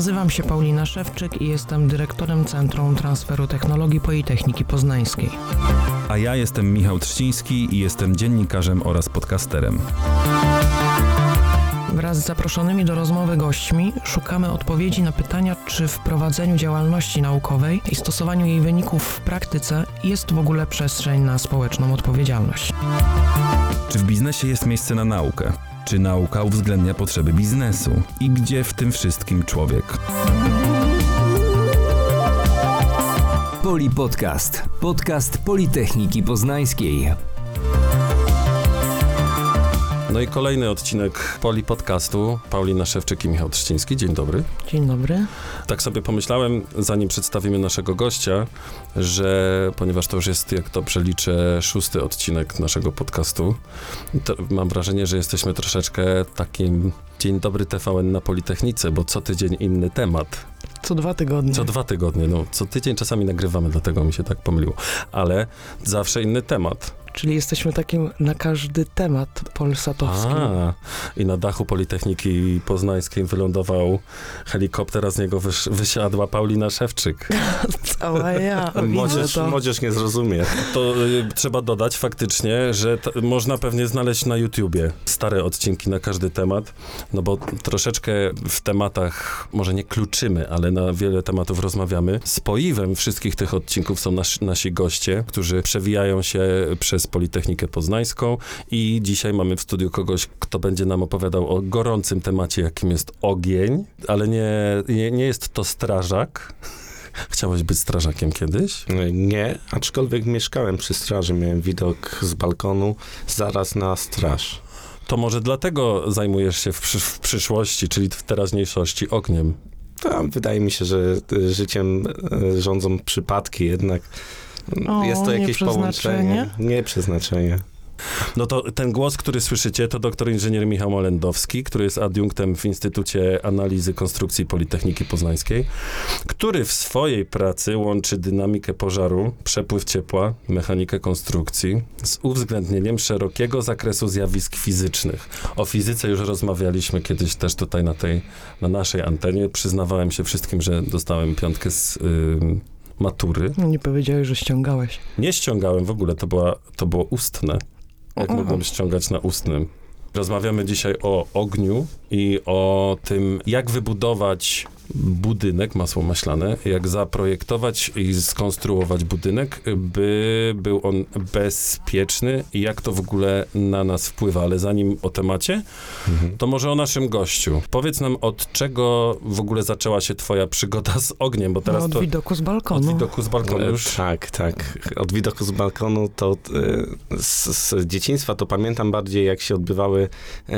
Nazywam się Paulina Szewczyk i jestem dyrektorem Centrum Transferu Technologii Politechniki Poznańskiej. A ja jestem Michał Trzciński i jestem dziennikarzem oraz podcasterem. Wraz z zaproszonymi do rozmowy gośćmi szukamy odpowiedzi na pytania, czy w prowadzeniu działalności naukowej i stosowaniu jej wyników w praktyce jest w ogóle przestrzeń na społeczną odpowiedzialność. Czy w biznesie jest miejsce na naukę? Czy nauka uwzględnia potrzeby biznesu? I gdzie w tym wszystkim człowiek? Poli Podcast. Podcast Politechniki Poznańskiej. No i kolejny odcinek Poli Podcastu. Paulina Szewczyk i Michał Trzciński. Dzień dobry. Dzień dobry. Tak sobie pomyślałem, zanim przedstawimy naszego gościa, że ponieważ to już jest, jak dobrze liczę, szósty odcinek naszego podcastu, to mam wrażenie, że jesteśmy troszeczkę takim Dzień dobry TVN na Politechnice, bo co tydzień inny temat. Co dwa tygodnie. Co dwa tygodnie, no co tydzień czasami nagrywamy, dlatego mi się tak pomyliło. Ale zawsze inny temat. Czyli jesteśmy takim na każdy temat polsatowskim. A, i na dachu Politechniki Poznańskiej wylądował helikopter, a z niego wysz, wysiadła Paulina Szewczyk. Cała ja. Młodzież, to. młodzież nie zrozumie. To y, trzeba dodać faktycznie, że t- można pewnie znaleźć na YouTubie stare odcinki na każdy temat, no bo troszeczkę w tematach, może nie kluczymy, ale na wiele tematów rozmawiamy. Spoiwem wszystkich tych odcinków są nas, nasi goście, którzy przewijają się przez Politechnikę Poznańską i dzisiaj mamy w studiu kogoś, kto będzie nam opowiadał o gorącym temacie, jakim jest ogień, ale nie, nie, nie jest to strażak. Chciałeś być strażakiem kiedyś? Nie, aczkolwiek mieszkałem przy straży, miałem widok z balkonu zaraz na straż. To może dlatego zajmujesz się w, przy, w przyszłości, czyli w teraźniejszości ogniem. Tam wydaje mi się, że życiem y, rządzą przypadki jednak. O, Jest to jakieś połączenie. Nie przeznaczenie. No to ten głos, który słyszycie, to doktor inżynier Michał Molendowski, który jest adiunktem w Instytucie Analizy Konstrukcji Politechniki Poznańskiej, który w swojej pracy łączy dynamikę pożaru, przepływ ciepła, mechanikę konstrukcji z uwzględnieniem szerokiego zakresu zjawisk fizycznych. O fizyce już rozmawialiśmy kiedyś też tutaj na tej, na naszej antenie. Przyznawałem się wszystkim, że dostałem piątkę z ym, matury. Nie powiedziałeś, że ściągałeś. Nie ściągałem w ogóle, to, była, to było ustne. Jak mogłem ściągać na ustnym. Rozmawiamy dzisiaj o ogniu i o tym, jak wybudować budynek, masło maślane, jak zaprojektować i skonstruować budynek, by był on bezpieczny i jak to w ogóle na nas wpływa. Ale zanim o temacie, to może o naszym gościu. Powiedz nam, od czego w ogóle zaczęła się twoja przygoda z ogniem, bo teraz no, od to widoku z od balkonu. widoku z balkonu E, już... Tak, tak. Od widoku z balkonu to e, z, z dzieciństwa to pamiętam bardziej, jak się odbywały e,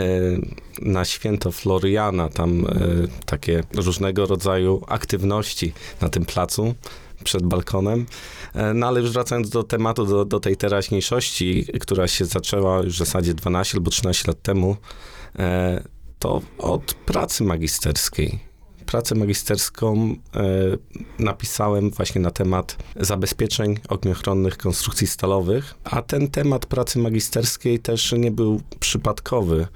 na święto Floriana, tam takie różnego rodzaju aktywności na tym placu przed balkonem. E, No ale już wracając do tematu, do, do tej teraźniejszości, która się zaczęła już w zasadzie 12 albo 13 lat temu, e, to od pracy magisterskiej. Pracę magisterską e, napisałem właśnie na temat zabezpieczeń ogniochronnych konstrukcji stalowych, a ten temat pracy magisterskiej też nie był przypadkowy,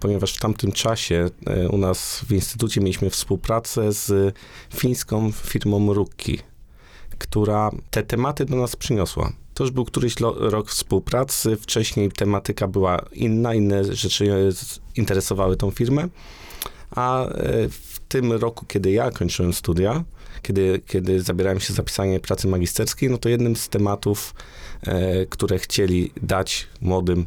ponieważ w tamtym czasie e, u nas w instytucie mieliśmy współpracę z fińską firmą Rukki, która te tematy do nas przyniosła. To już był któryś rok współpracy, wcześniej tematyka była inna, inne rzeczy e, interesowały tą firmę, a e, w tym roku, kiedy ja kończyłem studia, kiedy, kiedy zabierałem się za pisanie pracy magisterskiej, no to jednym z tematów, które chcieli dać młodym,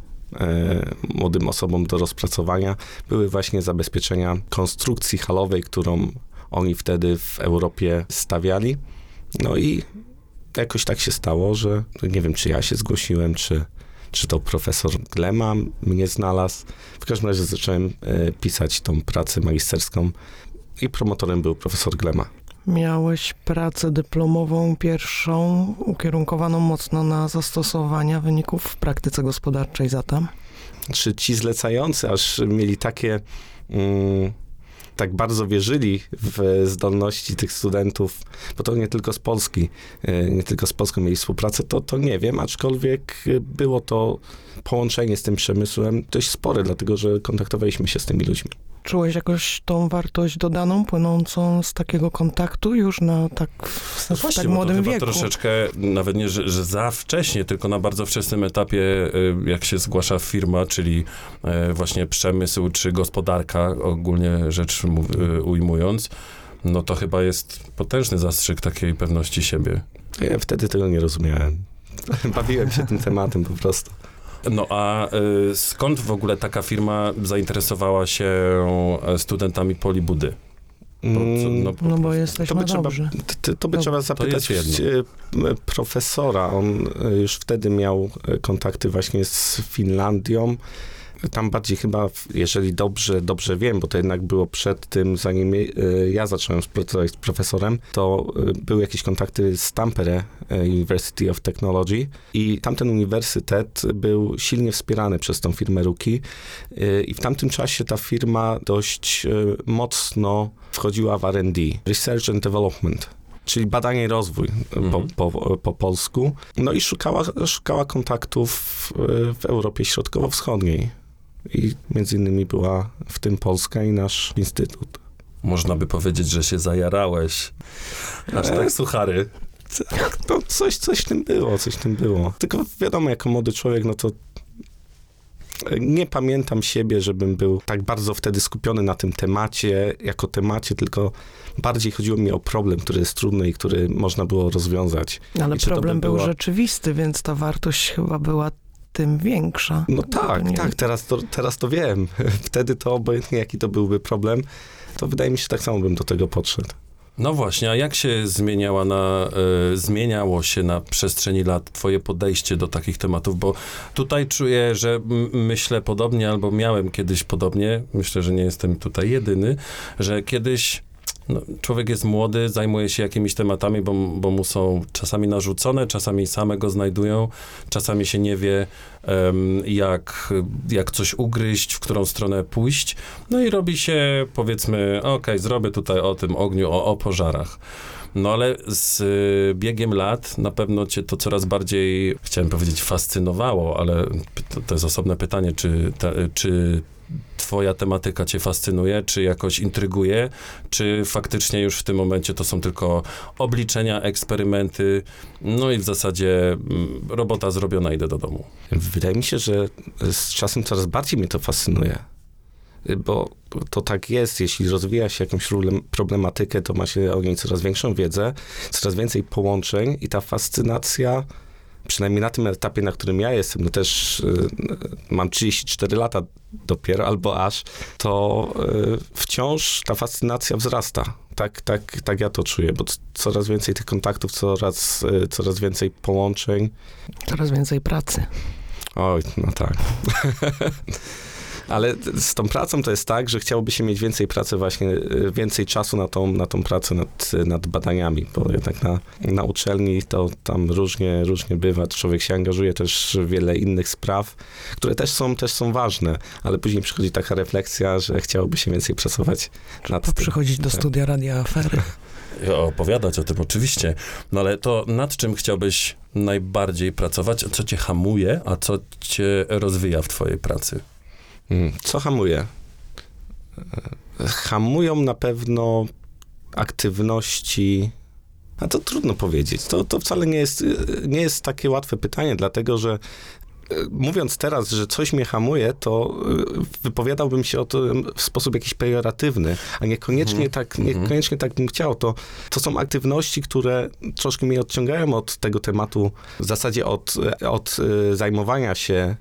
młodym osobom do rozpracowania, były właśnie zabezpieczenia konstrukcji halowej, którą oni wtedy w Europie stawiali. No i jakoś tak się stało, że nie wiem, czy ja się zgłosiłem, czy, czy to profesor Glema mnie znalazł. W każdym razie zacząłem e, pisać tą pracę magisterską i promotorem był profesor Glema. Miałeś pracę dyplomową pierwszą, ukierunkowaną mocno na zastosowania wyników w praktyce gospodarczej zatem. Czy ci zlecający aż mieli takie mm, tak bardzo wierzyli w zdolności tych studentów, bo to nie tylko z Polski, e, nie tylko z Polską mieli współpracę, to, to nie wiem, aczkolwiek było to połączenie z tym przemysłem dość spore, dlatego że kontaktowaliśmy się z tymi ludźmi. Czułeś jakoś tą wartość dodaną, płynącą z takiego kontaktu już na tak, w, No w właśnie, tak bo to młodym chyba wieku? troszeczkę, nawet nie, że, że za wcześnie, tylko na bardzo wczesnym etapie, y, jak się zgłasza firma, czyli y, właśnie przemysł czy gospodarka, ogólnie rzecz y, ujmując, no to chyba jest potężny zastrzyk takiej pewności siebie. Ja wtedy tego nie rozumiałem. Bawiłem się tym tematem po prostu. No a y, skąd w ogóle taka firma zainteresowała się e, studentami Polibudy? Bo, co- Mm, no, No bo To jesteśmy by, trzeba, dobrzy. to, to by No, trzeba zapytać profesora. On e, już wtedy miał e, kontakty właśnie z Finlandią. Tam bardziej chyba, jeżeli dobrze, dobrze wiem, bo to jednak było przed tym, zanim e, ja zacząłem współpracować z profesorem, to e, były jakieś kontakty z Tampere e, University of Technology i tamten uniwersytet był silnie wspierany przez tą firmę Ruki i w tamtym czasie ta firma dość mocno wchodziła w R&D, Research and Development, czyli badanie i rozwój Mhm. po, po, po polsku. No i szukała, szukała kontaktów w Europie Środkowo-Wschodniej. I między innymi była w tym Polska i nasz instytut. Można by powiedzieć, że się zajarałeś. Aż E, tak suchary. Tak, to coś, coś w tym było, coś w tym było. Tylko wiadomo, jako młody człowiek, no to e, nie pamiętam siebie, żebym był tak bardzo wtedy skupiony na tym temacie, jako temacie, tylko bardziej chodziło mi o problem, który jest trudny i który można było rozwiązać. Ale I problem by był była- rzeczywisty, więc ta wartość chyba była tym większa. No tak, nie- tak, teraz to, teraz to wiem. Wtedy to obojętnie jaki to byłby problem, to wydaje mi się, tak samo bym do tego podszedł. No właśnie, a jak się zmieniała na, e, zmieniało się na przestrzeni lat twoje podejście do takich tematów? Bo tutaj czuję, że myślę podobnie, albo miałem kiedyś podobnie, myślę, że nie jestem tutaj jedyny, że kiedyś no, człowiek jest młody, zajmuje się jakimiś tematami, bo, bo mu są czasami narzucone, czasami same go znajdują, czasami się nie wie, em, jak, jak coś ugryźć, w którą stronę pójść. No i robi się, powiedzmy, okej, zrobię tutaj o tym ogniu, o, o pożarach. No ale z y, biegiem lat na pewno cię to coraz bardziej, chciałem powiedzieć, fascynowało, ale to, to jest osobne pytanie, czy, ta, czy twoja tematyka cię fascynuje, czy jakoś intryguje, czy faktycznie już w tym momencie to są tylko obliczenia, eksperymenty, no i w zasadzie mm, robota zrobiona, idę do domu. Wydaje mi się, że z czasem coraz bardziej mnie to fascynuje. Bo to tak jest, jeśli rozwija się jakąś problem- problematykę, to ma się o niej coraz większą wiedzę, coraz więcej połączeń i ta fascynacja, przynajmniej na tym etapie, na którym ja jestem, no też y, mam 34 lata dopiero, albo aż, to y, wciąż ta fascynacja wzrasta. Tak, tak, tak ja to czuję, bo coraz więcej tych kontaktów, coraz, y, coraz więcej połączeń. Coraz więcej pracy. Oj, no tak. Ale z tą pracą to jest tak, że chciałoby się mieć więcej pracy właśnie, y, więcej czasu na tą, na tą pracę nad, nad badaniami, bo jednak na, na uczelni to tam różnie, różnie bywa. Człowiek się angażuje też w wiele innych spraw, które też są, też są ważne, ale później przychodzi taka refleksja, że chciałoby się więcej pracować nad przychodzić do Tak. studia Radia Afery. Opowiadać o tym oczywiście, no ale to nad czym chciałbyś najbardziej pracować, co cię hamuje, a co cię rozwija w twojej pracy? Mm, Co hamuje? E, Hamują na pewno aktywności. A to trudno powiedzieć. To, to wcale nie jest, e, nie jest takie łatwe pytanie, dlatego że e, mówiąc teraz, że coś mnie hamuje, to wypowiadałbym się o tym w sposób jakiś pejoratywny, a niekoniecznie, Mhm. tak, Mhm. niekoniecznie tak bym chciał. To, to są aktywności, które troszkę mnie odciągają od tego tematu, w zasadzie od, od zajmowania się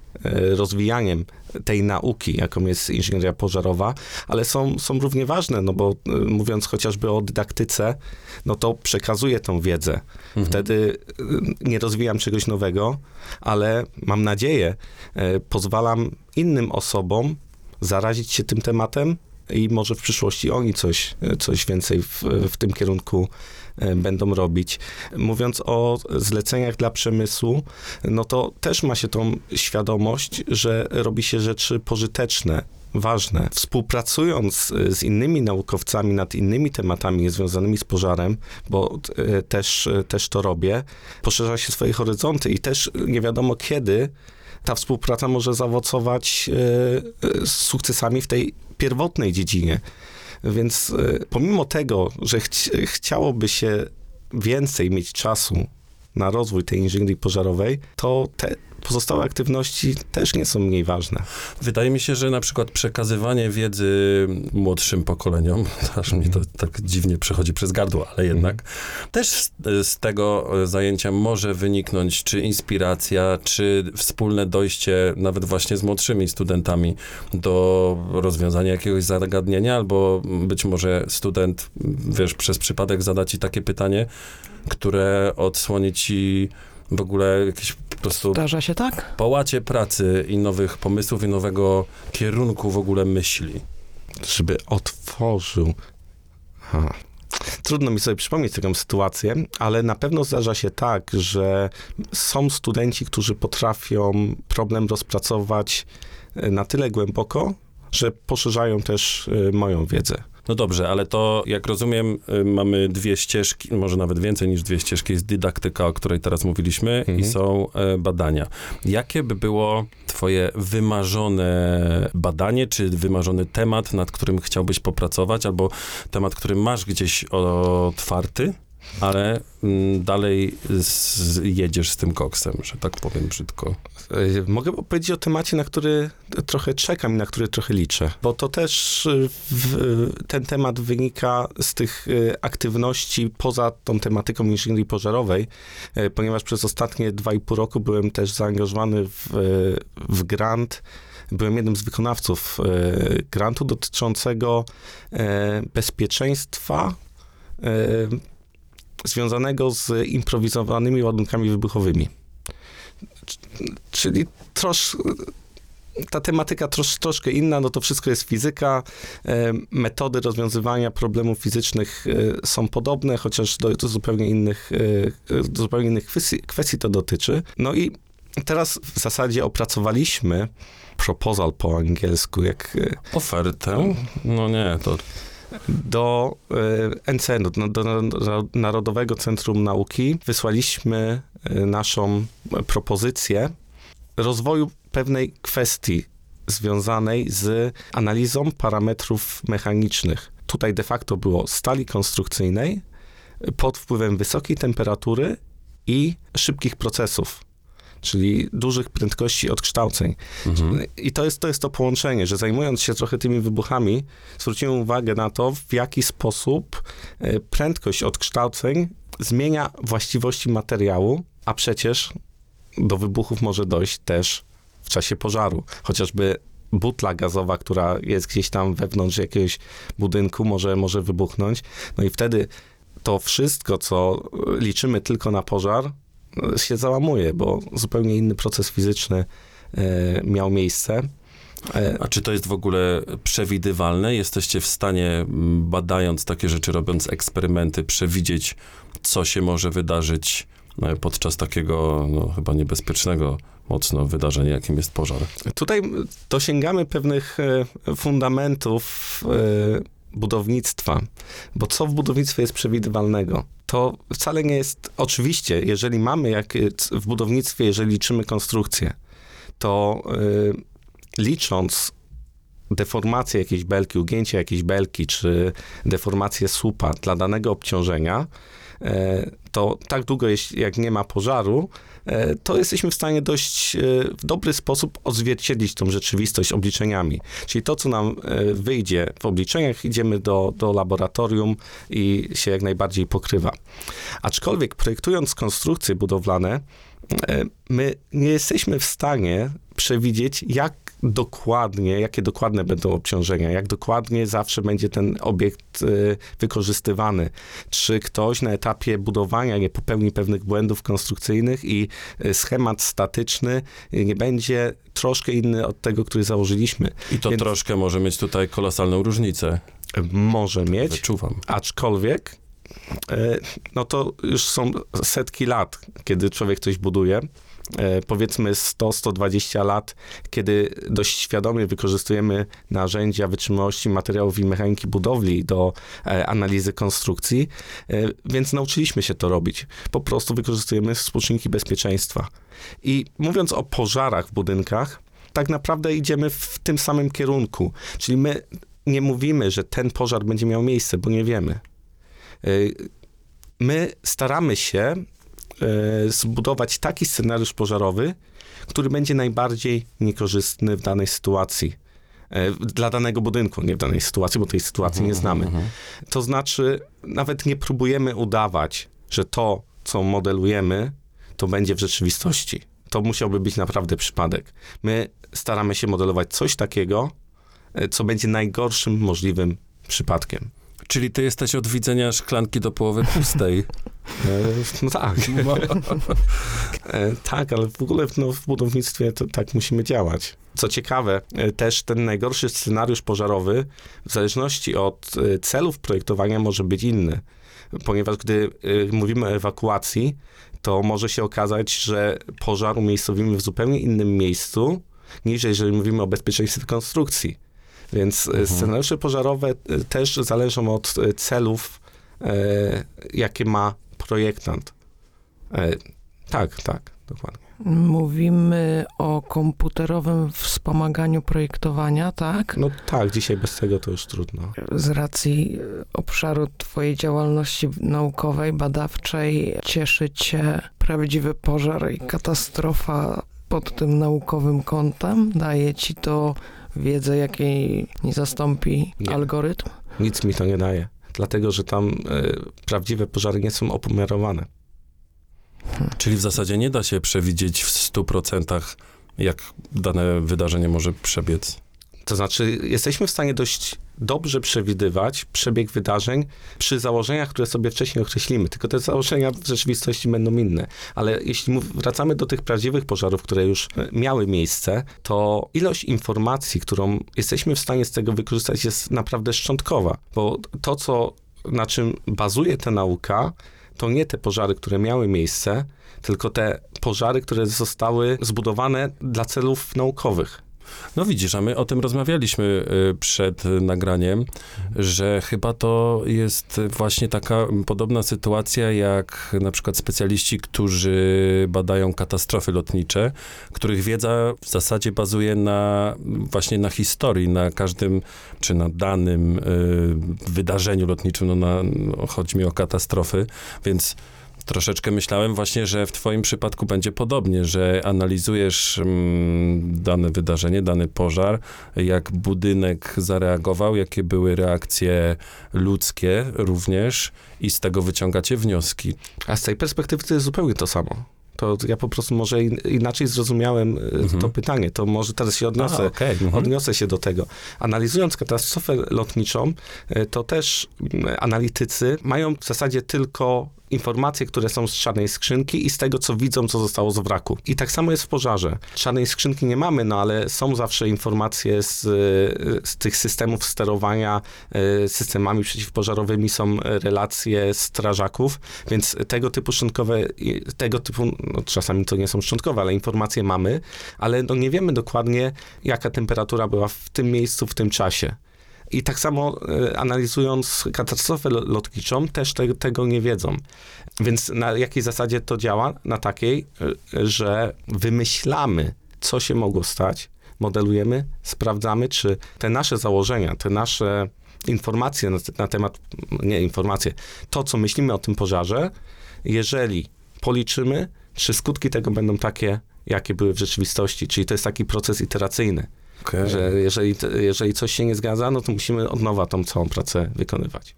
rozwijaniem tej nauki, jaką jest inżynieria pożarowa, ale są, są równie ważne, no bo e, mówiąc chociażby o dydaktyce, no to przekazuję tą wiedzę. Mhm. Wtedy e, nie rozwijam czegoś nowego, ale mam nadzieję, e, pozwalam innym osobom zarazić się tym tematem i może w przyszłości oni coś, e, coś więcej w, w tym kierunku e, będą robić. Mówiąc o zleceniach dla przemysłu, no to też ma się tą świadomość, że robi się rzeczy pożyteczne, ważne. Współpracując e, z innymi naukowcami nad innymi tematami związanymi z pożarem, bo e, też, e, też to robię, poszerza się swoje horyzonty i też nie wiadomo kiedy ta współpraca może zaowocować e, e, sukcesami w tej pierwotnej dziedzinie. Więc y, pomimo tego, że chci- chciałoby się więcej mieć czasu na rozwój tej inżynierii pożarowej, to te pozostałe aktywności też nie są mniej ważne. Wydaje mi się, że na przykład przekazywanie wiedzy młodszym pokoleniom, aż mi to tak dziwnie przechodzi przez gardło, ale jednak, też z, z tego zajęcia może wyniknąć czy inspiracja, czy wspólne dojście nawet właśnie z młodszymi studentami do rozwiązania jakiegoś zagadnienia, albo być może student, wiesz, przez przypadek zada ci takie pytanie, które odsłoni ci w ogóle jakieś prostu Zdarza się tak? połacie pracy i nowych pomysłów i nowego kierunku w ogóle myśli. żeby otworzył. Ha. Trudno mi sobie przypomnieć taką sytuację, ale na pewno zdarza się tak, że są studenci, którzy potrafią problem rozpracować e, na tyle głęboko, że poszerzają też e, moją wiedzę. No dobrze, ale to jak rozumiem, y, mamy dwie ścieżki, może nawet więcej niż dwie ścieżki. Jest dydaktyka, o której teraz mówiliśmy, Mhm. i są e, badania. Jakie by było Twoje wymarzone badanie, czy wymarzony temat, nad którym chciałbyś popracować, albo temat, który masz gdzieś otwarty, ale mm, dalej z, jedziesz z tym koksem, że tak powiem brzydko. E, Mogę powiedzieć o temacie, na który trochę czekam i na który trochę liczę, bo to też e, w, ten temat wynika z tych e, aktywności poza tą tematyką inżynierii pożarowej, e, ponieważ przez ostatnie dwa i pół roku byłem też zaangażowany w, e, w grant. Byłem jednym z wykonawców e, grantu dotyczącego e, bezpieczeństwa e, związanego z improwizowanymi ładunkami wybuchowymi. Czyli trosz, ta tematyka trosz, troszkę inna, no to wszystko jest fizyka, e, metody rozwiązywania problemów fizycznych e, są podobne, chociaż do, do zupełnie innych, e, do zupełnie innych kwestii, kwestii to dotyczy. No i teraz w zasadzie opracowaliśmy proposal po angielsku, jak Ofertę? No nie, to do e, NCN, do, do, do Narodowego Centrum Nauki, wysłaliśmy e, naszą propozycję rozwoju pewnej kwestii związanej z analizą parametrów mechanicznych. Tutaj de facto było stali konstrukcyjnej pod wpływem wysokiej temperatury i szybkich procesów, czyli dużych prędkości odkształceń. mhm. I to jest, to jest to połączenie, że zajmując się trochę tymi wybuchami, zwróciłem uwagę na to, w jaki sposób e, prędkość odkształceń zmienia właściwości materiału, a przecież do wybuchów może dojść też w czasie pożaru. Chociażby butla gazowa, która jest gdzieś tam wewnątrz jakiegoś budynku, może, może wybuchnąć. No i wtedy to wszystko, co liczymy tylko na pożar, się załamuje, bo zupełnie inny proces fizyczny e, miał miejsce. E, A czy to jest w ogóle przewidywalne? Jesteście w stanie, badając takie rzeczy, robiąc eksperymenty, przewidzieć, co się może wydarzyć e, podczas takiego, no chyba niebezpiecznego mocno wydarzenia, jakim jest pożar? Tutaj dosięgamy pewnych fundamentów budownictwa, bo co w budownictwie jest przewidywalnego? To wcale nie jest, oczywiście, jeżeli mamy jak w budownictwie, jeżeli liczymy konstrukcję, to e, licząc deformację jakiejś belki, ugięcie jakiejś belki, czy deformację słupa dla danego obciążenia, e, to tak długo, jak nie ma pożaru, to jesteśmy w stanie dość e, w dobry sposób odzwierciedlić tą rzeczywistość obliczeniami. Czyli to, co nam e, wyjdzie w obliczeniach, idziemy do, do laboratorium i się jak najbardziej pokrywa. Aczkolwiek projektując konstrukcje budowlane, e, my nie jesteśmy w stanie przewidzieć, jak dokładnie, jakie dokładne będą obciążenia, jak dokładnie zawsze będzie ten obiekt y, wykorzystywany. Czy ktoś na etapie budowania nie popełni pewnych błędów konstrukcyjnych i y, schemat statyczny y, nie będzie troszkę inny od tego, który założyliśmy. I to Więc- troszkę może mieć tutaj kolosalną różnicę. Może mieć, Wyczuwam. aczkolwiek e, no to już są setki lat, kiedy człowiek coś buduje. E, Powiedzmy 100-120 lat, kiedy dość świadomie wykorzystujemy narzędzia wytrzymałości materiałów i mechaniki budowli do e, analizy konstrukcji, e, więc nauczyliśmy się to robić. Po prostu wykorzystujemy współczynniki bezpieczeństwa. I mówiąc o pożarach w budynkach, tak naprawdę idziemy w tym samym kierunku. Czyli my nie mówimy, że ten pożar będzie miał miejsce, bo nie wiemy. My staramy się zbudować taki scenariusz pożarowy, który będzie najbardziej niekorzystny w danej sytuacji. Y, Dla danego budynku, nie w danej sytuacji, bo tej sytuacji nie znamy. To znaczy, nawet nie próbujemy udawać, że to, co modelujemy, to będzie w rzeczywistości. To musiałby być naprawdę przypadek. My staramy się modelować coś takiego, e, co będzie najgorszym możliwym przypadkiem. Czyli ty jesteś od widzenia szklanki do połowy pustej. E, No tak. E, Tak, ale w ogóle no, w budownictwie to tak musimy działać. Co ciekawe, e, też ten najgorszy scenariusz pożarowy, w zależności od celów projektowania, może być inny. Ponieważ gdy mówimy o ewakuacji, to może się okazać, że pożar umiejscowimy w zupełnie innym miejscu, niż jeżeli mówimy o bezpieczeństwie konstrukcji. Więc e, scenariusze pożarowe też zależą od celów, jakie ma projektant. E, tak, tak, dokładnie. Mówimy o komputerowym wspomaganiu projektowania, tak? No tak, dzisiaj bez tego to już trudno. Z racji e, obszaru Twojej działalności naukowej, badawczej, cieszy Cię prawdziwy pożar i katastrofa pod tym naukowym kątem? Daje Ci to wiedzę, jakiej nie zastąpi Nie. algorytm? Nic mi to nie daje. Dlatego, że tam e, prawdziwe pożary nie są opomiarowane. Czyli w zasadzie nie da się przewidzieć w 100% jak dane wydarzenie może przebiec. To znaczy, jesteśmy w stanie dość dobrze przewidywać przebieg wydarzeń przy założeniach, które sobie wcześniej określimy. Tylko te założenia w rzeczywistości będą inne. Ale jeśli wracamy do tych prawdziwych pożarów, które już e, miały miejsce, to ilość informacji, którą jesteśmy w stanie z tego wykorzystać, jest naprawdę szczątkowa. Bo to, co, na czym bazuje ta nauka, to nie te pożary, które miały miejsce, tylko te pożary, które zostały zbudowane dla celów naukowych. No widzisz, a my o tym rozmawialiśmy y, przed nagraniem, że chyba to jest właśnie taka podobna sytuacja jak na przykład specjaliści, którzy badają katastrofy lotnicze, których wiedza w zasadzie bazuje na właśnie na historii, na każdym, czy na danym y, wydarzeniu lotniczym, no, na, no chodzi mi o katastrofy, więc Troszeczkę myślałem właśnie, że w Twoim przypadku będzie podobnie, że analizujesz mm, dane wydarzenie, dany pożar, jak budynek zareagował, jakie były reakcje ludzkie również i z tego wyciągacie wnioski. A z tej perspektywy to jest zupełnie to samo. To ja po prostu może in, inaczej zrozumiałem e, Mhm. to pytanie. To może teraz się odniosę. A, okej, mhm. Odniosę się do tego. Analizując katastrofę lotniczą, e, to też mm, analitycy mają w zasadzie tylko informacje, które są z czarnej skrzynki i z tego, co widzą, co zostało z wraku. I tak samo jest w pożarze. Czarnej skrzynki nie mamy, no ale są zawsze informacje z, e, z tych systemów sterowania systemami przeciwpożarowymi, są relacje strażaków, więc tego typu szczątkowe, i- tego typu, no czasami to nie są szczątkowe, ale informacje mamy, ale no nie wiemy dokładnie, jaka temperatura była w tym miejscu, w tym czasie. I tak samo e, analizując katastrofę lo- lotniczą, też te, tego nie wiedzą. Więc na jakiej zasadzie to działa? Na takiej, e, że wymyślamy, co się mogło stać, modelujemy, sprawdzamy, czy te nasze założenia, te nasze informacje na, na temat, nie informacje, to, co myślimy o tym pożarze, jeżeli policzymy, czy skutki tego będą takie, jakie były w rzeczywistości. Czyli to jest taki proces iteracyjny. Okay. Że jeżeli, jeżeli coś się nie zgadza, no to musimy od nowa tą całą pracę wykonywać.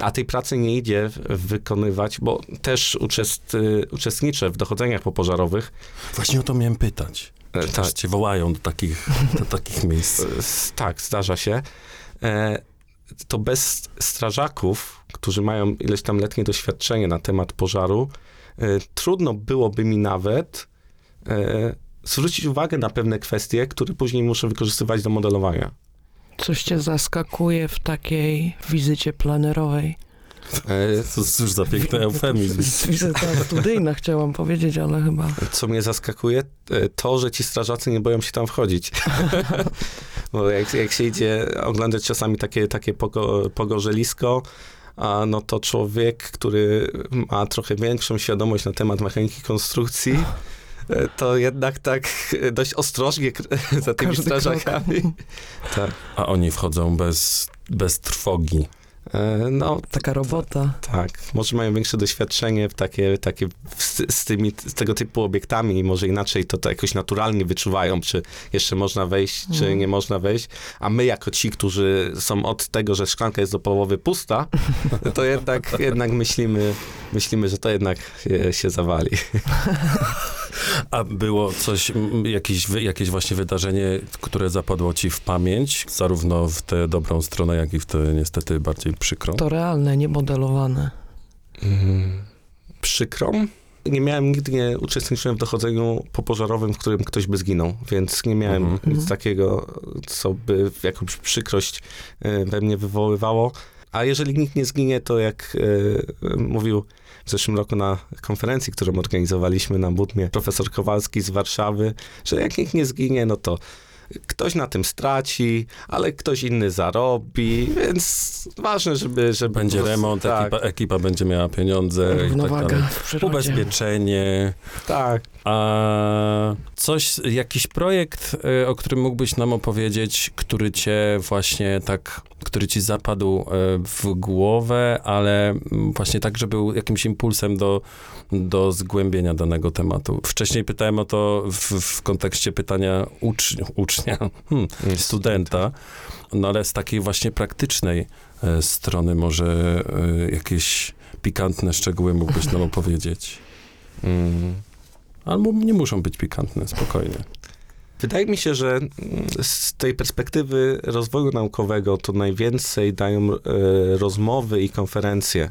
A tej pracy nie idzie wykonywać, bo też uczest, uczestniczę w dochodzeniach popożarowych. Właśnie o to miałem pytać. E, Czy tak. cię wołają do takich, do takich miejsc? S- Tak, zdarza się. E, To bez strażaków, którzy mają ileś tam letnie doświadczenie na temat pożaru, e, trudno byłoby mi nawet e, zwrócić uwagę na pewne kwestie, które później muszę wykorzystywać do modelowania. Coś cię zaskakuje w takiej wizycie planerowej? E, cóż za piękny eufemizm. Wizyta studyjna chciałam powiedzieć, ale chyba... Co mnie zaskakuje, e, to, że ci strażacy nie boją się tam wchodzić. Bo jak, jak się idzie oglądać czasami takie, takie pogo, pogorzelisko, no to człowiek, który ma trochę większą świadomość na temat mechaniki konstrukcji, to jednak tak dość ostrożnie za tymi Każdy strażakami. Tak. A oni wchodzą bez, bez trwogi. E, No, Taka robota. tak. Może mają większe doświadczenie w takie, takie z, z, tymi, z tego typu obiektami i może inaczej to, to jakoś naturalnie wyczuwają, czy jeszcze można wejść, czy Mm. nie można wejść. A my jako ci, którzy są od tego, że szklanka jest do połowy pusta, to jednak, jednak myślimy, myślimy, że to jednak się, się zawali. A było coś, jakieś, jakieś właśnie wydarzenie, które zapadło ci w pamięć, zarówno w tę dobrą stronę, jak i w tę niestety bardziej przykrą? To realne, nie modelowane. Mm, Przykrą? Nie miałem, nigdy nie uczestniczyłem w dochodzeniu popożarowym, w którym ktoś by zginął, więc nie miałem Mhm. nic takiego, co by jakąś przykrość e, we mnie wywoływało. A jeżeli nikt nie zginie, to jak e, mówił w zeszłym roku na konferencji, którą organizowaliśmy na Budmie, profesor Kowalski z Warszawy, że jak nikt nie zginie, no to ktoś na tym straci, ale ktoś inny zarobi, więc ważne, żeby... żeby Będzie prostu- remont, tak, ekipa, ekipa będzie miała pieniądze i tak Równowaga dalej. przyrodzie. Ubezpieczenie. tak. A coś, jakiś projekt, y, o którym mógłbyś nam opowiedzieć, który cię właśnie tak, który ci zapadł y, w głowę, ale mm, właśnie tak, że był jakimś impulsem do, do zgłębienia danego tematu. Wcześniej pytałem o to w, w kontekście pytania ucz, ucznia, hmm, studenta, no ale z takiej właśnie praktycznej e, strony może e, jakieś pikantne szczegóły mógłbyś nam opowiedzieć. Mm. Albo nie muszą być pikantne, spokojnie. Wydaje mi się, że mm, z tej perspektywy rozwoju naukowego to najwięcej dają e, rozmowy i konferencje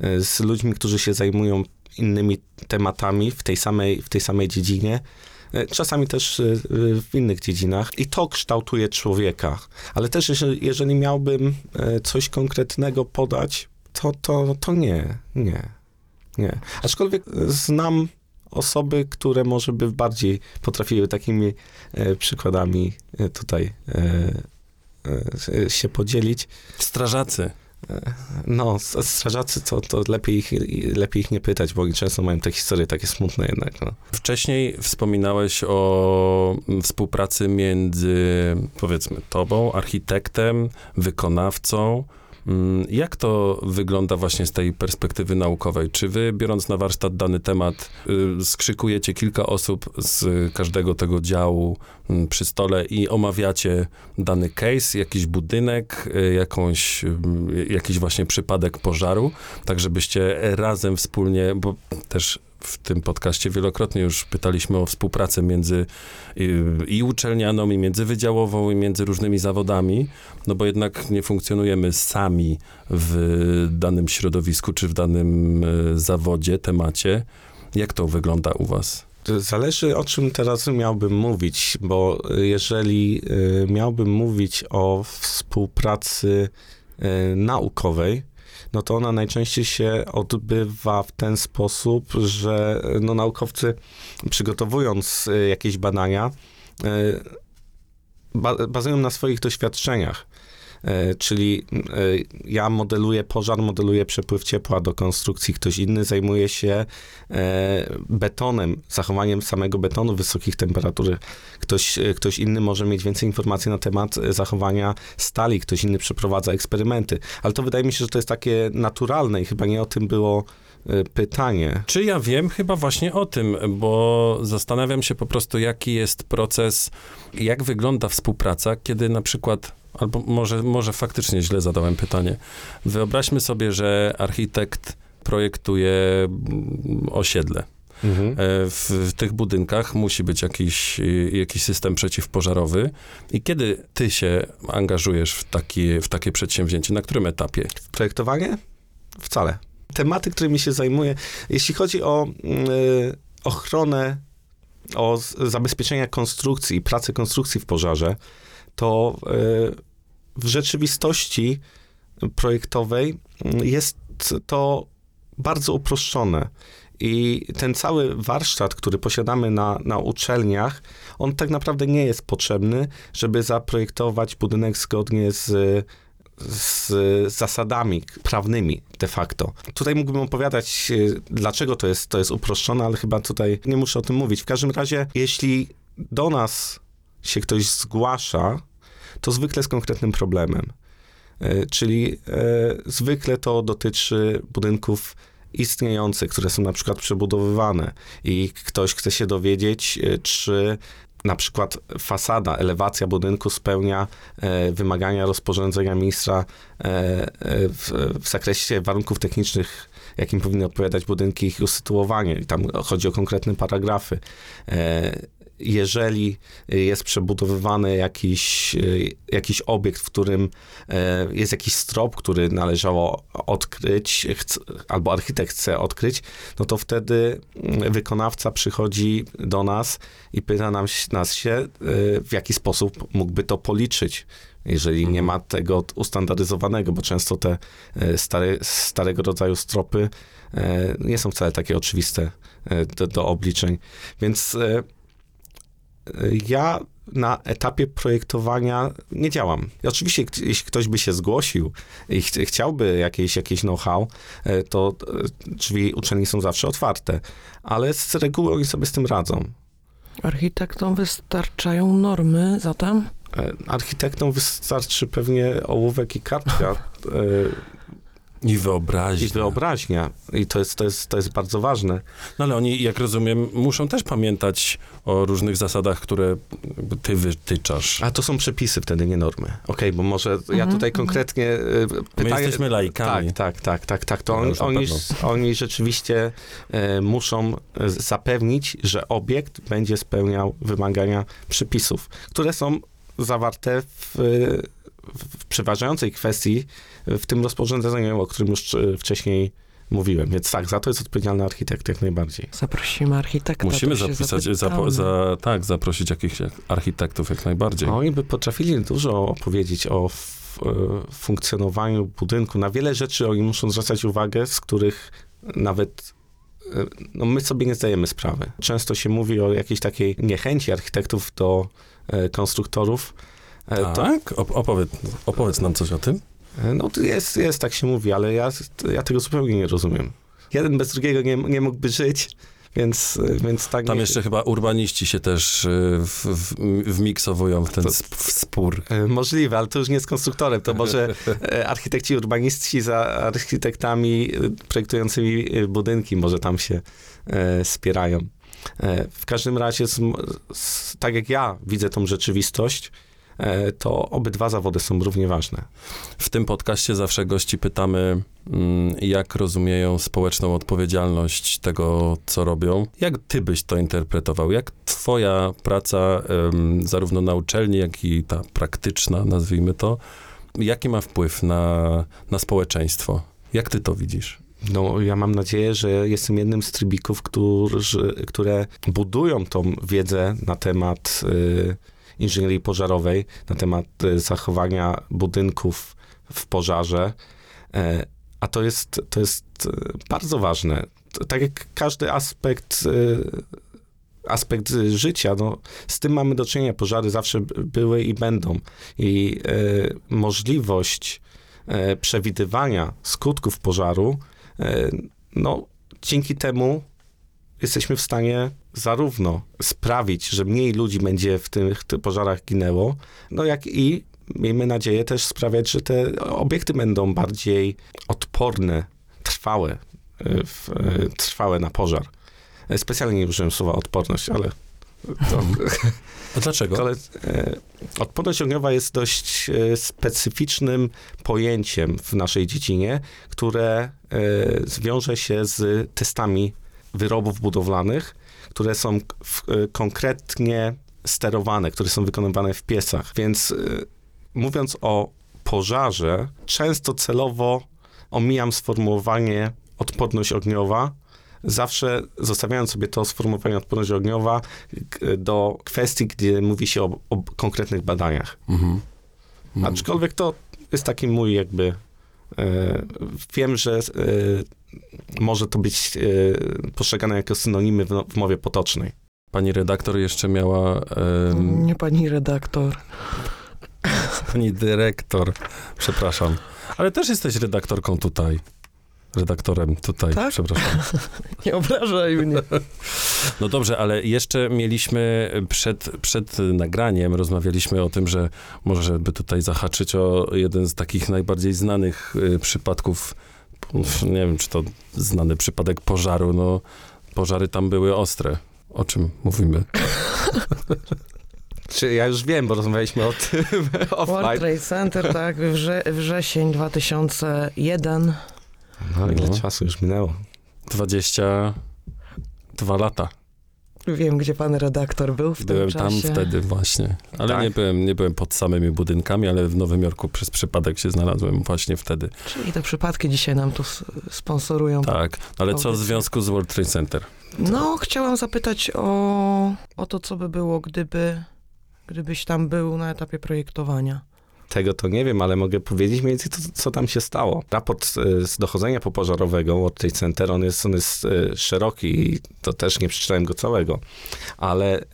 e, z ludźmi, którzy się zajmują innymi tematami w tej samej, w tej samej dziedzinie. e, Czasami też e, w innych dziedzinach. I to kształtuje człowieka. Ale też, jeżeli, jeżeli miałbym coś konkretnego podać, to, to, to nie, nie, nie. Aczkolwiek znam osoby, które może by bardziej potrafiły takimi e, przykładami e, tutaj e, się podzielić. Strażacy. No, strażacy to, to lepiej, ich, lepiej ich nie pytać, bo oni często mają te historie takie smutne jednak. No. Wcześniej wspominałeś o mm, współpracy między, powiedzmy, tobą, architektem, wykonawcą. Mm, Jak to wygląda właśnie z tej perspektywy naukowej? Czy wy, biorąc na warsztat dany temat, y, skrzykujecie kilka osób z każdego tego działu mm, przy stole i omawiacie dany case, jakiś budynek, y, jakąś, y, jakiś właśnie przypadek pożaru, tak żebyście razem wspólnie, bo też w tym podcaście wielokrotnie już pytaliśmy o współpracę między y, i uczelnianą, i międzywydziałową, i między różnymi zawodami, no bo jednak nie funkcjonujemy sami w danym środowisku, czy w danym y, zawodzie, temacie. Jak to wygląda u was? Zależy o czym teraz miałbym mówić, bo jeżeli y, miałbym mówić o współpracy naukowej, no to ona najczęściej się odbywa w ten sposób, że no, naukowcy przygotowując y, jakieś badania, y, ba- bazują na swoich doświadczeniach. E, Czyli e, ja modeluję pożar, modeluję przepływ ciepła do konstrukcji, ktoś inny zajmuje się e, betonem, zachowaniem samego betonu, wysokich temperatur. Ktoś, ktoś inny może mieć więcej informacji na temat zachowania stali, ktoś inny przeprowadza eksperymenty. Ale to wydaje mi się, że to jest takie naturalne i chyba nie o tym było pytanie. Czy ja wiem chyba właśnie o tym, bo zastanawiam się po prostu, jaki jest proces, jak wygląda współpraca, kiedy na przykład, albo może, może faktycznie źle zadałem pytanie. Wyobraźmy sobie, że architekt projektuje osiedle. Mhm. E, W, w tych budynkach musi być jakiś, jakiś system przeciwpożarowy. I kiedy ty się angażujesz w, taki, w takie przedsięwzięcie? Na którym etapie? Projektowanie? Wcale. Tematy, którymi się zajmuję, jeśli chodzi o y, ochronę, o zabezpieczenia konstrukcji i pracę konstrukcji w pożarze, to y, w rzeczywistości projektowej y, jest to bardzo uproszczone. I ten cały warsztat, który posiadamy na, na uczelniach, on tak naprawdę nie jest potrzebny, żeby zaprojektować budynek zgodnie z z zasadami prawnymi de facto. Tutaj mógłbym opowiadać, e, dlaczego to jest, to jest uproszczone, ale chyba tutaj nie muszę o tym mówić. W każdym razie, jeśli do nas się ktoś zgłasza, to zwykle z konkretnym problemem. E, Czyli e, zwykle to dotyczy budynków istniejących, które są na przykład przebudowywane i ktoś chce się dowiedzieć, czy na przykład fasada, elewacja budynku spełnia e, wymagania rozporządzenia ministra e, e, w, w zakresie warunków technicznych, jakim powinny odpowiadać budynki, ich usytuowanie. I tam chodzi o konkretne paragrafy. Jeżeli jest przebudowywany jakiś, e, jakiś obiekt, w którym e, jest jakiś strop, który należało odkryć, albo architekt chce odkryć, no to wtedy mm, wykonawca przychodzi do nas i pyta nam, nas się, e, w jaki sposób mógłby to policzyć, jeżeli nie ma tego ustandaryzowanego, bo często te stare, starego rodzaju stropy nie są wcale takie oczywiste do, do obliczeń. Więc ja na etapie projektowania nie działam. I oczywiście, jeśli ktoś by się zgłosił i ch- chciałby jakieś, jakieś know-how, e, to e, drzwi uczelni są zawsze otwarte, ale z reguły oni sobie z tym radzą. Architektom wystarczają normy zatem? E, Architektom wystarczy pewnie ołówek i kartka I wyobraźnia. i wyobraźnia. I to jest, to, jest, to jest bardzo ważne. No ale oni, jak rozumiem, muszą też pamiętać o różnych zasadach, które ty wytyczasz. A to są przepisy wtedy, nie normy. Okej, bo może ja Mhm, tutaj konkretnie e, My pytanie... jesteśmy laikami. Tak, tak, tak, tak, tak. To No, oni, oni, rzeczywiście e, muszą e, zapewnić, że obiekt będzie spełniał wymagania przepisów, które są zawarte w, e, w przeważającej kwestii w tym rozporządzeniu, o którym już e, wcześniej mówiłem. Więc tak, za to jest odpowiedzialny architekt jak najbardziej. Zaprosimy architekta. Musimy zapisać, zapo, za, tak, zaprosić jakichś architektów jak najbardziej. Oni by potrafili dużo opowiedzieć o f, e, funkcjonowaniu budynku. Na wiele rzeczy oni muszą zwracać uwagę, z których nawet e, no my sobie nie zdajemy sprawy. Często się mówi o jakiejś takiej niechęci architektów do konstruktorów. E, Tak? Op- opowiedz, opowiedz nam coś o tym. e, no to jest, jest, tak się mówi, ale ja, ja tego zupełnie nie rozumiem. Jeden bez drugiego nie, nie mógłby żyć, więc, e, więc tak... Tam nie- jeszcze chyba urbaniści się też y, w, w, wmiksowują w ten To- sp- w spór. E, Możliwe, ale to już nie z konstruktorem. To może e, architekci urbaniści za architektami e, projektującymi e, budynki może tam się e, spierają. E, w każdym razie, z, z, tak jak ja widzę tą rzeczywistość, e, to obydwa zawody są równie ważne. W tym podcaście zawsze gości pytamy, mm, jak rozumieją społeczną odpowiedzialność tego, co robią. Jak ty byś to interpretował? Jak twoja praca, zarówno na uczelni, jak i ta praktyczna, nazwijmy to, jaki ma wpływ na, na społeczeństwo? Jak ty to widzisz? No, ja mam nadzieję, że jestem jednym z trybików, którzy, które budują tą wiedzę na temat y, inżynierii pożarowej, na temat y, zachowania budynków w pożarze. E, a to jest, to jest y, bardzo ważne. Tak jak każdy aspekt, aspekt życia, no, z tym mamy do czynienia. Pożary zawsze były i będą. I możliwość e, przewidywania skutków pożaru E, no, dzięki temu jesteśmy w stanie zarówno sprawić, że mniej ludzi będzie w tych, tych pożarach ginęło, no jak i miejmy nadzieję też sprawiać, że te obiekty będą bardziej odporne, trwałe, e, w, e, trwałe na pożar. Specjalnie nie użyłem słowa odporność, ale to, A dlaczego? ale e, odporność ogniowa jest dość specyficznym pojęciem w naszej dziedzinie, które e, zwiąże się z testami wyrobów budowlanych, które są w, e, konkretnie sterowane, które są wykonywane w piecach. Więc e, mówiąc o pożarze, często celowo omijam sformułowanie odporność ogniowa, zawsze zostawiając sobie to sformułowanie odporność ogniowa k- do kwestii, gdzie mówi się o, o konkretnych badaniach. Mhm. Mhm. Aczkolwiek to jest taki mój jakby... E, wiem, że e, może to być e, postrzegane jako synonimy w, w mowie potocznej. Pani redaktor jeszcze miała... em, Nie pani redaktor. Pani dyrektor, przepraszam. Ale też jesteś redaktorką tutaj. Redaktorem tutaj, Tak? przepraszam. Nie obrażaj mnie. No dobrze, ale jeszcze mieliśmy przed, przed nagraniem, rozmawialiśmy o tym, że może by tutaj zahaczyć o jeden z takich najbardziej znanych y, przypadków, nie wiem, czy to znany przypadek pożaru, no pożary tam były ostre. O czym mówimy? Czy ja już wiem, bo rozmawialiśmy o tym World. Trade Center, tak, wrze, wrzesień 2001. No ile No. czasu już minęło? 22 lata. Wiem, gdzie pan redaktor był w Byłem tym tam czasie. wtedy właśnie. Ale Tak? nie, byłem, nie byłem pod samymi budynkami, ale w Nowym Jorku przez przypadek się znalazłem właśnie wtedy. Czyli te przypadki dzisiaj nam tu sponsorują. Tak, ale co w związku z World Trade Center? No, chciałam zapytać o, o to, co by było, gdyby, gdybyś tam był na etapie projektowania. Tego to nie wiem, ale mogę powiedzieć mniej więcej, co, co tam się stało. Raport e, z dochodzenia popożarowego World Trade Center, on jest, on jest e, szeroki i to też nie przeczytałem go całego, ale e,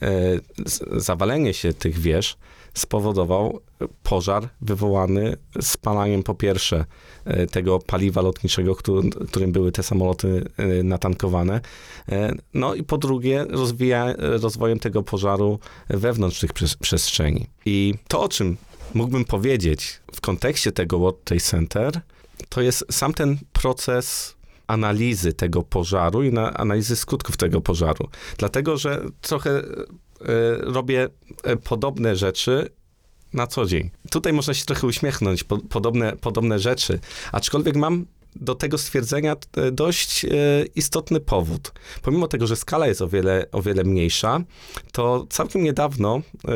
zawalenie się tych wież spowodował pożar wywołany spalaniem po pierwsze tego paliwa lotniczego, którym, były te samoloty natankowane, no i po drugie rozwija, rozwojem tego pożaru wewnątrz tych przes- przestrzeni. I to, o czym mógłbym powiedzieć w kontekście tego World Trade Center, to jest sam ten proces analizy tego pożaru i na, analizy skutków tego pożaru. Dlatego, że trochę e, robię e, podobne rzeczy na co dzień. Tutaj można się trochę uśmiechnąć, po, podobne, podobne rzeczy, aczkolwiek mam do tego stwierdzenia e, dość e, istotny powód. Pomimo tego, że skala jest o wiele, o wiele mniejsza, to całkiem niedawno e,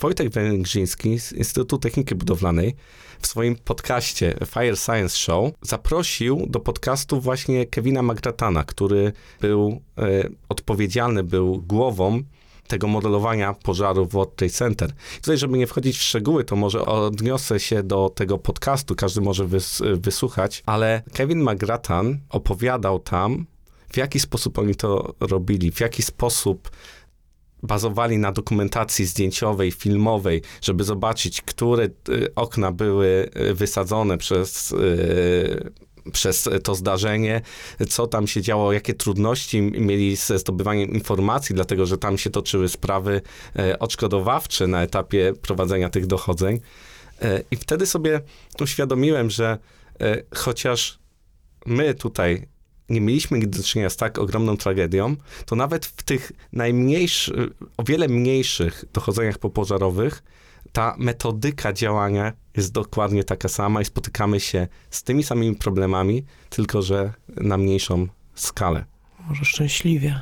Wojtek Węgrzyński z Instytutu Techniki Budowlanej w swoim podcaście Fire Science Show zaprosił do podcastu właśnie Kevina Magratana, który był odpowiedzialny, był głową tego modelowania pożaru w World Trade Center. Tutaj, żeby nie wchodzić w szczegóły, to może odniosę się do tego podcastu, każdy może wys, wysłuchać, ale Kevin Magratan opowiadał tam, w jaki sposób oni to robili, w jaki sposób bazowali na dokumentacji zdjęciowej, filmowej, żeby zobaczyć, które y, okna były y, wysadzone przez, y, przez to zdarzenie, co tam się działo, jakie trudności mieli ze zdobywaniem informacji, dlatego że tam się toczyły sprawy e, odszkodowawcze na etapie prowadzenia tych dochodzeń. E, I wtedy sobie uświadomiłem, że e, chociaż my tutaj nie mieliśmy do czynienia z tak ogromną tragedią, to nawet w tych najmniejszych, o wiele mniejszych dochodzeniach popożarowych ta metodyka działania jest dokładnie taka sama i spotykamy się z tymi samymi problemami, tylko że na mniejszą skalę. Może szczęśliwie.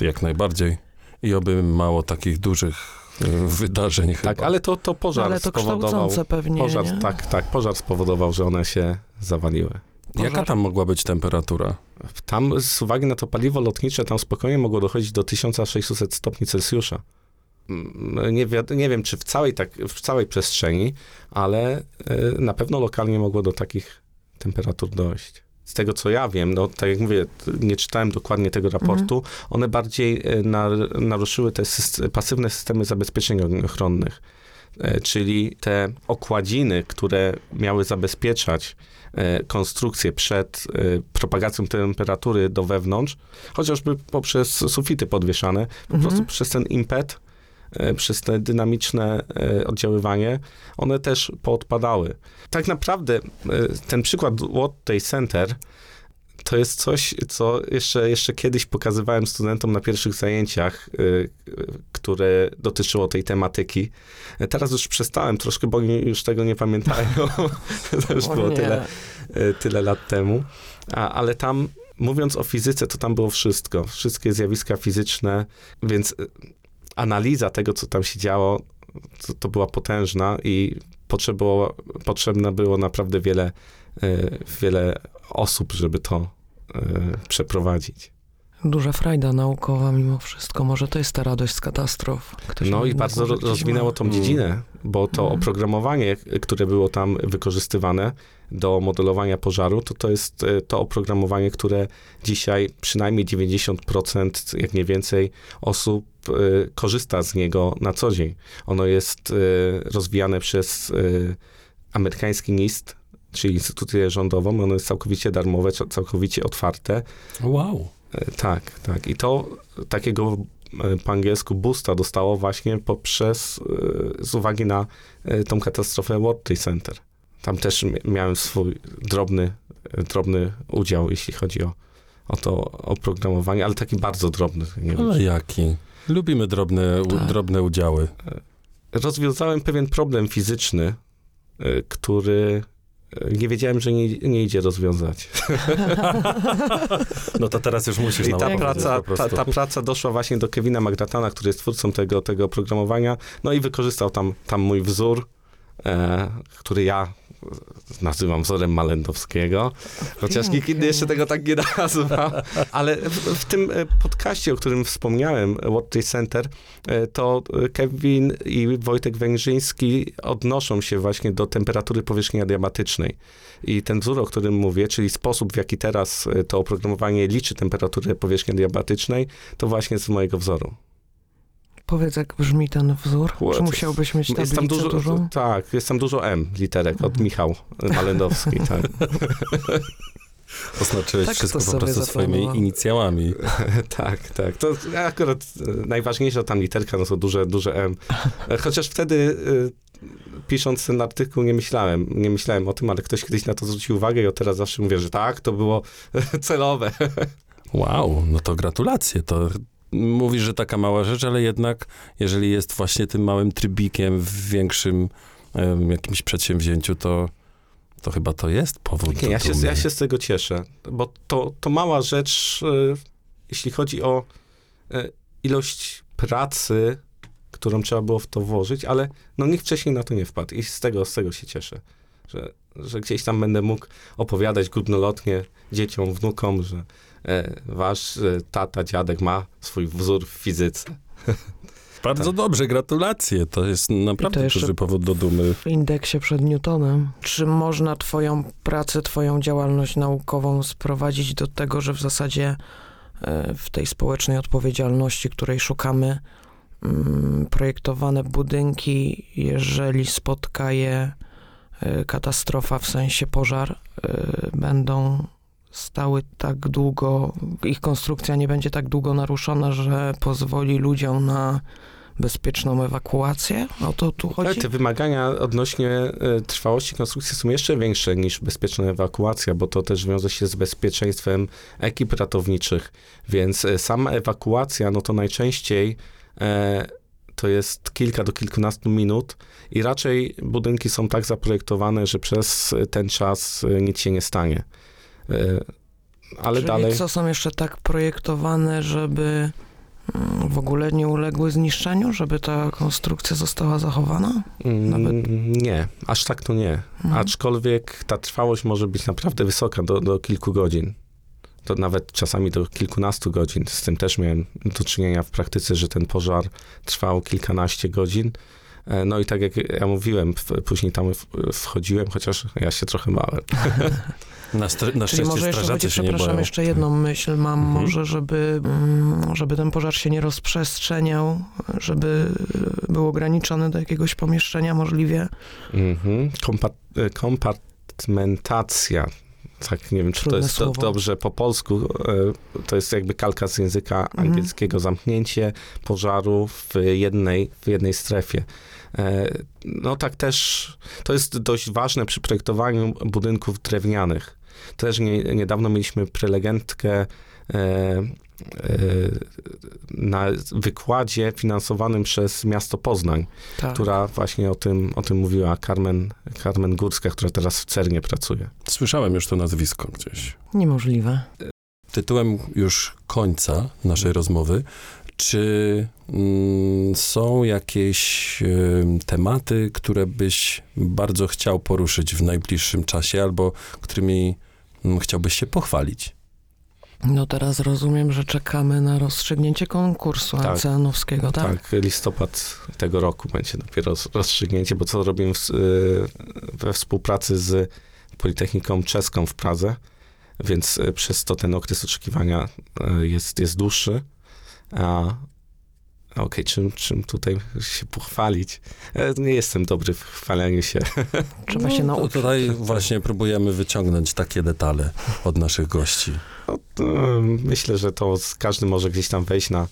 Jak najbardziej. I oby mało takich dużych y, wydarzeń Tak, chyba. ale to, to pożar Ale to spowodował. pewnie, Pożar, nie? tak, tak, pożar spowodował, że one się zawaliły. Jaka pożar. tam mogła być temperatura? Tam z uwagi na to paliwo lotnicze, tam spokojnie mogło dochodzić do 1600 stopni Celsjusza. Mm, Nie, wiad- nie wiem, czy w całej, tak, w całej przestrzeni, ale y, na pewno lokalnie mogło do takich temperatur dojść. Z tego, co ja wiem, no tak jak mówię, nie czytałem dokładnie tego raportu, one bardziej y, nar- naruszyły te syst- pasywne systemy zabezpieczeń ochronnych. E, czyli te okładziny, które miały zabezpieczać e, konstrukcję przed e, propagacją temperatury do wewnątrz, chociażby poprzez sufity podwieszane, po Mhm. prostu przez ten impet, przez te dynamiczne e, oddziaływanie, one też poodpadały. Tak naprawdę e, ten przykład World Trade Center to jest coś, co jeszcze, jeszcze kiedyś pokazywałem studentom na pierwszych zajęciach, które dotyczyło tej tematyki. Teraz już przestałem troszkę, bo już tego nie pamiętają. to już było tyle, tyle lat temu. A, ale tam, mówiąc o fizyce, to tam było wszystko. Wszystkie zjawiska fizyczne, więc analiza tego, co tam się działo, to, to była potężna i potrzebowało, potrzebne było naprawdę wiele, y, wiele osób, żeby to y, przeprowadzić. Duża frajda naukowa mimo wszystko. Może to jest ta radość z katastrof. Ktoś No i bardzo rozwinęło ma. tą Mm. dziedzinę, bo to Mhm. oprogramowanie, które było tam wykorzystywane, do modelowania pożaru, to to jest e, to oprogramowanie, które dzisiaj przynajmniej 90%, jak nie więcej, osób e, korzysta z niego na co dzień. Ono jest e, rozwijane przez amerykański NIST, czyli instytucję rządową. Ono jest całkowicie darmowe, ca- całkowicie otwarte. Wow. Tak, tak. I to takiego po angielsku boosta dostało właśnie poprzez, z uwagi na tą katastrofę World Trade Center. Tam też mi- miałem swój drobny, drobny udział, jeśli chodzi o, o to oprogramowanie, ale taki bardzo drobny. Nie wiem, Ale jaki? Lubimy drobne, u, Tak. drobne udziały. rozwiązałem pewien problem fizyczny, e, który e, nie wiedziałem, że nie, nie idzie rozwiązać. No to teraz już musisz I ta praca, ta, ta praca doszła właśnie do Kevina Magdatana, który jest twórcą tego, tego oprogramowania, no i wykorzystał tam, tam mój wzór, e, który ja nazywam wzorem Malendowskiego, chociaż nikt inny jeszcze tego tak nie nazywa. Ale w, w tym e, podcaście, o którym wspomniałem, World Trade Center, e, to e, Kevin i Wojtek Węgrzyński odnoszą się właśnie do temperatury powierzchni adiabatycznej. I ten wzór, o którym mówię, czyli sposób, w jaki teraz to oprogramowanie liczy temperaturę powierzchni adiabatycznej, to właśnie z mojego wzoru. Powiedz, jak brzmi ten wzór? What? Czy musiałbyś mieć Jest tam tablicę dużo, dużą? tak, jest tam dużo M literek od Mhm. Michał Malendowski. Tak. Oznaczyłeś Tak wszystko po prostu swoimi inicjałami. tak, tak. To akurat e, najważniejsza tam literka, no to duże, duże M. E, Chociaż wtedy e, pisząc ten artykuł nie myślałem, nie myślałem o tym, ale ktoś kiedyś na to zwrócił uwagę i od teraz zawsze mówię, że tak, to było celowe. Wow, no to gratulacje. To mówisz, że taka mała rzecz, ale jednak, jeżeli jest właśnie tym małym trybikiem w większym em, jakimś przedsięwzięciu, to, to chyba to jest powód Nie, do ja, się, ja się z tego cieszę, bo to, to mała rzecz, e, jeśli chodzi o e, ilość pracy, którą trzeba było w to włożyć, ale no nikt wcześniej na to nie wpadł i z tego, z tego się cieszę, że, że gdzieś tam będę mógł opowiadać górnolotnie dzieciom, wnukom, że wasz e, tata, dziadek ma swój wzór w fizyce. Bardzo dobrze, gratulacje. To jest naprawdę jeszcze- duży powód do dumy. W indeksie przed Newtonem. Czy można twoją pracę, twoją działalność naukową sprowadzić do tego, że w zasadzie e, w tej społecznej odpowiedzialności, której szukamy, mm, projektowane budynki, jeżeli spotka je e, katastrofa, w sensie pożar, e, będą stały tak długo, ich konstrukcja nie będzie tak długo naruszona, że pozwoli ludziom na bezpieczną ewakuację? O to tu Ale chodzi? te wymagania odnośnie e, trwałości konstrukcji są jeszcze większe niż bezpieczna ewakuacja, bo to też wiąże się z bezpieczeństwem ekip ratowniczych, więc e, sama ewakuacja, no to najczęściej e, to jest kilka do kilkunastu minut i raczej budynki są tak zaprojektowane, że przez ten czas nic się nie stanie. E, ale Czyli dalej... co są jeszcze tak projektowane, żeby mm, w ogóle nie uległy zniszczeniu, żeby ta konstrukcja została zachowana? nawet- Mm, Nie, aż tak to nie. Mhm. Aczkolwiek ta trwałość może być naprawdę wysoka, do, do kilku godzin. To nawet czasami do kilkunastu godzin. Z tym też miałem do czynienia w praktyce, że ten pożar trwał kilkanaście godzin. E, No i tak jak ja mówiłem, później tam wchodziłem, chociaż ja się trochę bałem. Na, stre- na Czyli szczęście może jeszcze będzie, się przepraszam, jeszcze jedną myśl mam, Mhm. może żeby, mm, żeby ten pożar się nie rozprzestrzeniał, żeby był ograniczony do jakiegoś pomieszczenia możliwie. Mhm. Kompa- e, kompartmentacja. Tak, nie wiem, czy to Trudne jest do, dobrze po polsku. e, To jest jakby kalka z języka Mhm. angielskiego. Zamknięcie pożaru w jednej, w jednej strefie. E, No tak też, to jest dość ważne przy projektowaniu budynków drewnianych. Też nie, niedawno mieliśmy prelegentkę e, e, na wykładzie finansowanym przez miasto Poznań Tak. która właśnie o tym, o tym mówiła Carmen, Carmen Górska, która teraz w CERNie pracuje. Słyszałem już to nazwisko gdzieś. Niemożliwe. Tytułem już końca naszej rozmowy, czy mm, są jakieś em, tematy, które byś bardzo chciał poruszyć w najbliższym czasie, albo którymi mm, chciałbyś się pochwalić? No teraz rozumiem, że czekamy na rozstrzygnięcie konkursu Tak. Oceanowskiego, tak? Tak, listopad tego roku będzie dopiero roz- rozstrzygnięcie, bo co robimy w, y, we współpracy z Politechniką Czeską w Pradze, więc e, przez to ten okres oczekiwania e, jest, jest dłuższy. A okej, czym, czym tutaj się pochwalić? E, Nie jestem dobry w chwaleniu się. Trzeba się No, to nauczyć. tutaj właśnie próbujemy wyciągnąć takie detale od naszych gości. No, to, e, myślę, że to z- każdy może gdzieś tam wejść na,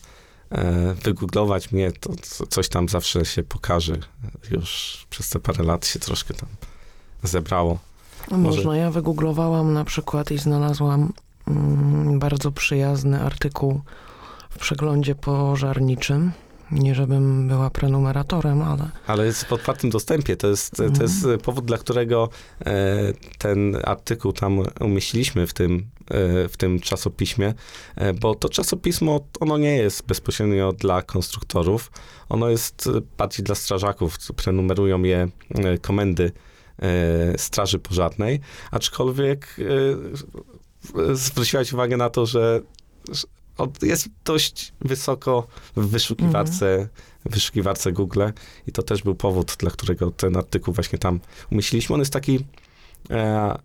e, wygooglować mnie, to co- coś tam zawsze się pokaże. Już przez te parę lat się troszkę tam zebrało. Może- Można. Ja wygooglowałam na przykład i znalazłam mm, bardzo przyjazny artykuł w przeglądzie pożarniczym. Nie żebym była prenumeratorem, ale Ale jest w otwartym dostępie. To jest, to Mhm. jest powód, dla którego e, ten artykuł tam umieściliśmy w tym, e, w tym czasopiśmie, e, bo to czasopismo, ono nie jest bezpośrednio dla konstruktorów. Ono jest e, bardziej dla strażaków. Prenumerują je e, komendy e, Straży Pożarnej, aczkolwiek e, zwróciłaś uwagę na to, że jest dość wysoko w wyszukiwarce, w wyszukiwarce Google i to też był powód, dla którego ten artykuł właśnie tam umieściliśmy. On jest taki e,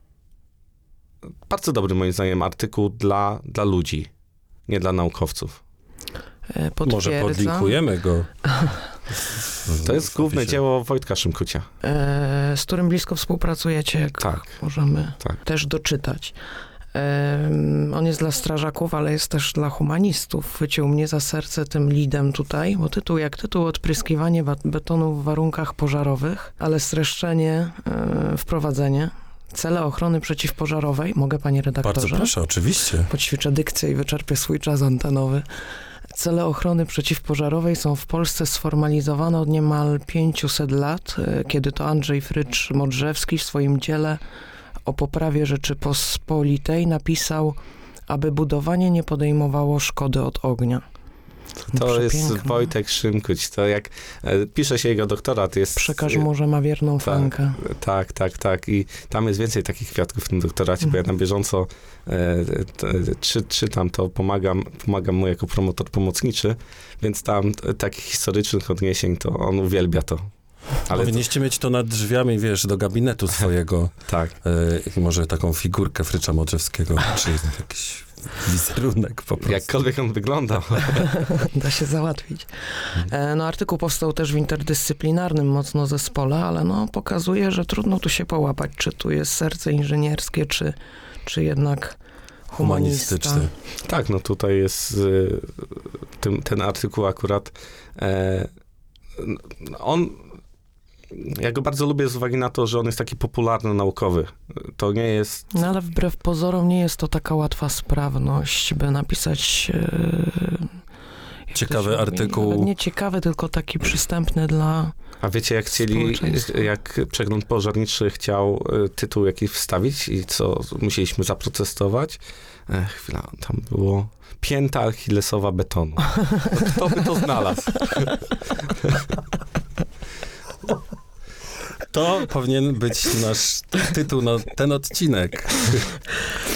bardzo dobry moim zdaniem artykuł dla, dla ludzi, nie dla naukowców. e, Może podlinkujemy go. To jest główne dzieło Wojtka Szymkucia. E, z którym blisko współpracujecie, jak Tak. możemy Tak. też doczytać. On jest dla strażaków, ale jest też dla humanistów. Chwycił mnie za serce tym lidem tutaj, bo tytuł jak tytuł odpryskiwanie wa- betonu w warunkach pożarowych, ale streszczenie, e, wprowadzenie, cele ochrony przeciwpożarowej. Mogę, panie redaktorze? Bardzo proszę, oczywiście. Poćwiczę dykcję i wyczerpię swój czas antenowy. Cele ochrony przeciwpożarowej są w Polsce sformalizowane od niemal 500 lat, e, kiedy to Andrzej Frycz Modrzewski w swoim dziele o poprawie Rzeczypospolitej napisał, aby budowanie nie podejmowało szkody od ognia. To jest. Wojtek Szymkuć. To jak e, pisze się jego doktorat, jest... Przekaż mu, że ma wierną tak. fankę. Tak, tak, tak. I tam jest więcej takich kwiatków w tym doktoracie, bo ja na bieżąco e, t, czy, czytam to, pomagam, pomagam mu jako promotor pomocniczy, więc tam takich historycznych odniesień to on uwielbia to. Ale to, Powinniście mieć to nad drzwiami, wiesz, do gabinetu swojego. tak. I może taką figurkę Frycza Modrzewskiego, czy jakiś wizerunek po prostu. Jakkolwiek on wyglądał. Da się załatwić. E, No, artykuł powstał też w interdyscyplinarnym mocno zespole, ale no, pokazuje, że trudno tu się połapać, czy tu jest serce inżynierskie, czy, czy jednak humanista. Humanistyczny. Tak, no tutaj jest y, tym, ten artykuł akurat. E, on. Ja go bardzo lubię z uwagi na to, że on jest taki popularno-naukowy. To nie jest. No ale wbrew pozorom nie jest to taka łatwa sprawność, by napisać... e, to Ciekawy mówi? artykuł. Nie ciekawy, tylko taki przystępny dla... A wiecie, jak chcieli, jak przegląd pożarniczy chciał y, tytuł jakiś wstawić i co musieliśmy zaprotestować? E, chwila, tam było pięta achillesowa betonu. No, kto by to znalazł? To powinien być nasz tytuł na ten odcinek.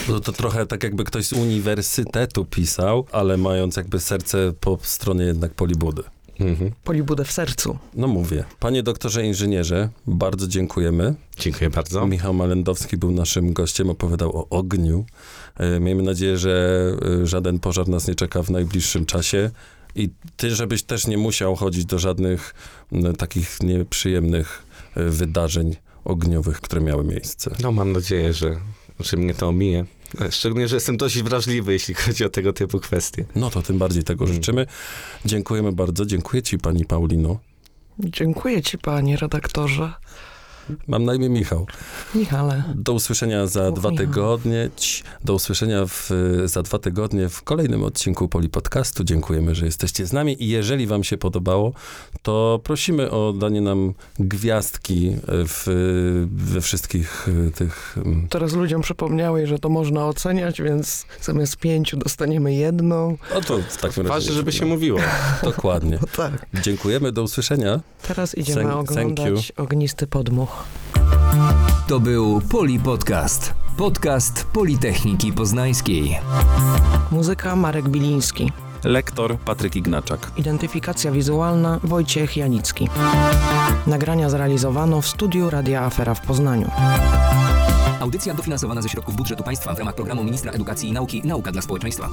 Bo to trochę tak jakby ktoś z uniwersytetu pisał, ale mając jakby serce po stronie jednak polibudy. Mhm. Polibudę w sercu. No mówię. Panie doktorze inżynierze, bardzo dziękujemy. Dziękuję bardzo. Michał Malendowski był naszym gościem, opowiadał o ogniu. E, Miejmy nadzieję, że e, żaden pożar nas nie czeka w najbliższym czasie. I ty, żebyś też nie musiał chodzić do żadnych takich nieprzyjemnych wydarzeń ogniowych, które miały miejsce. No mam nadzieję, że, że mnie to ominie. Szczególnie, że jestem dość wrażliwy, jeśli chodzi o tego typu kwestie. No to tym bardziej tego Mm. życzymy. Dziękujemy bardzo. Dziękuję ci, pani Paulino. Dziękuję ci, panie redaktorze. Mam na imię Michał. Michale. Do usłyszenia za dwa Michał. tygodnie. Do usłyszenia w, za dwa tygodnie w kolejnym odcinku Poli Podcastu. Dziękujemy, że jesteście z nami i jeżeli wam się podobało, to prosimy o danie nam gwiazdki w, we wszystkich y, tych... mm, Teraz ludziom przypomniałeś, że to można oceniać, więc zamiast pięciu dostaniemy jedną. O to w takim razie... Ważne, żeby się no, mówiło. Dokładnie. tak. Dziękujemy, do usłyszenia. Teraz idziemy thank oglądać ognisty podmuch. To był Poli Podcast. Podcast Politechniki Poznańskiej. Muzyka Marek Biliński. Lektor Patryk Ignaczak. Identyfikacja wizualna Wojciech Janicki. Nagrania zrealizowano w studiu Radia Afera w Poznaniu. Audycja dofinansowana ze środków budżetu państwa w ramach programu Ministra Edukacji i Nauki Nauka dla społeczeństwa.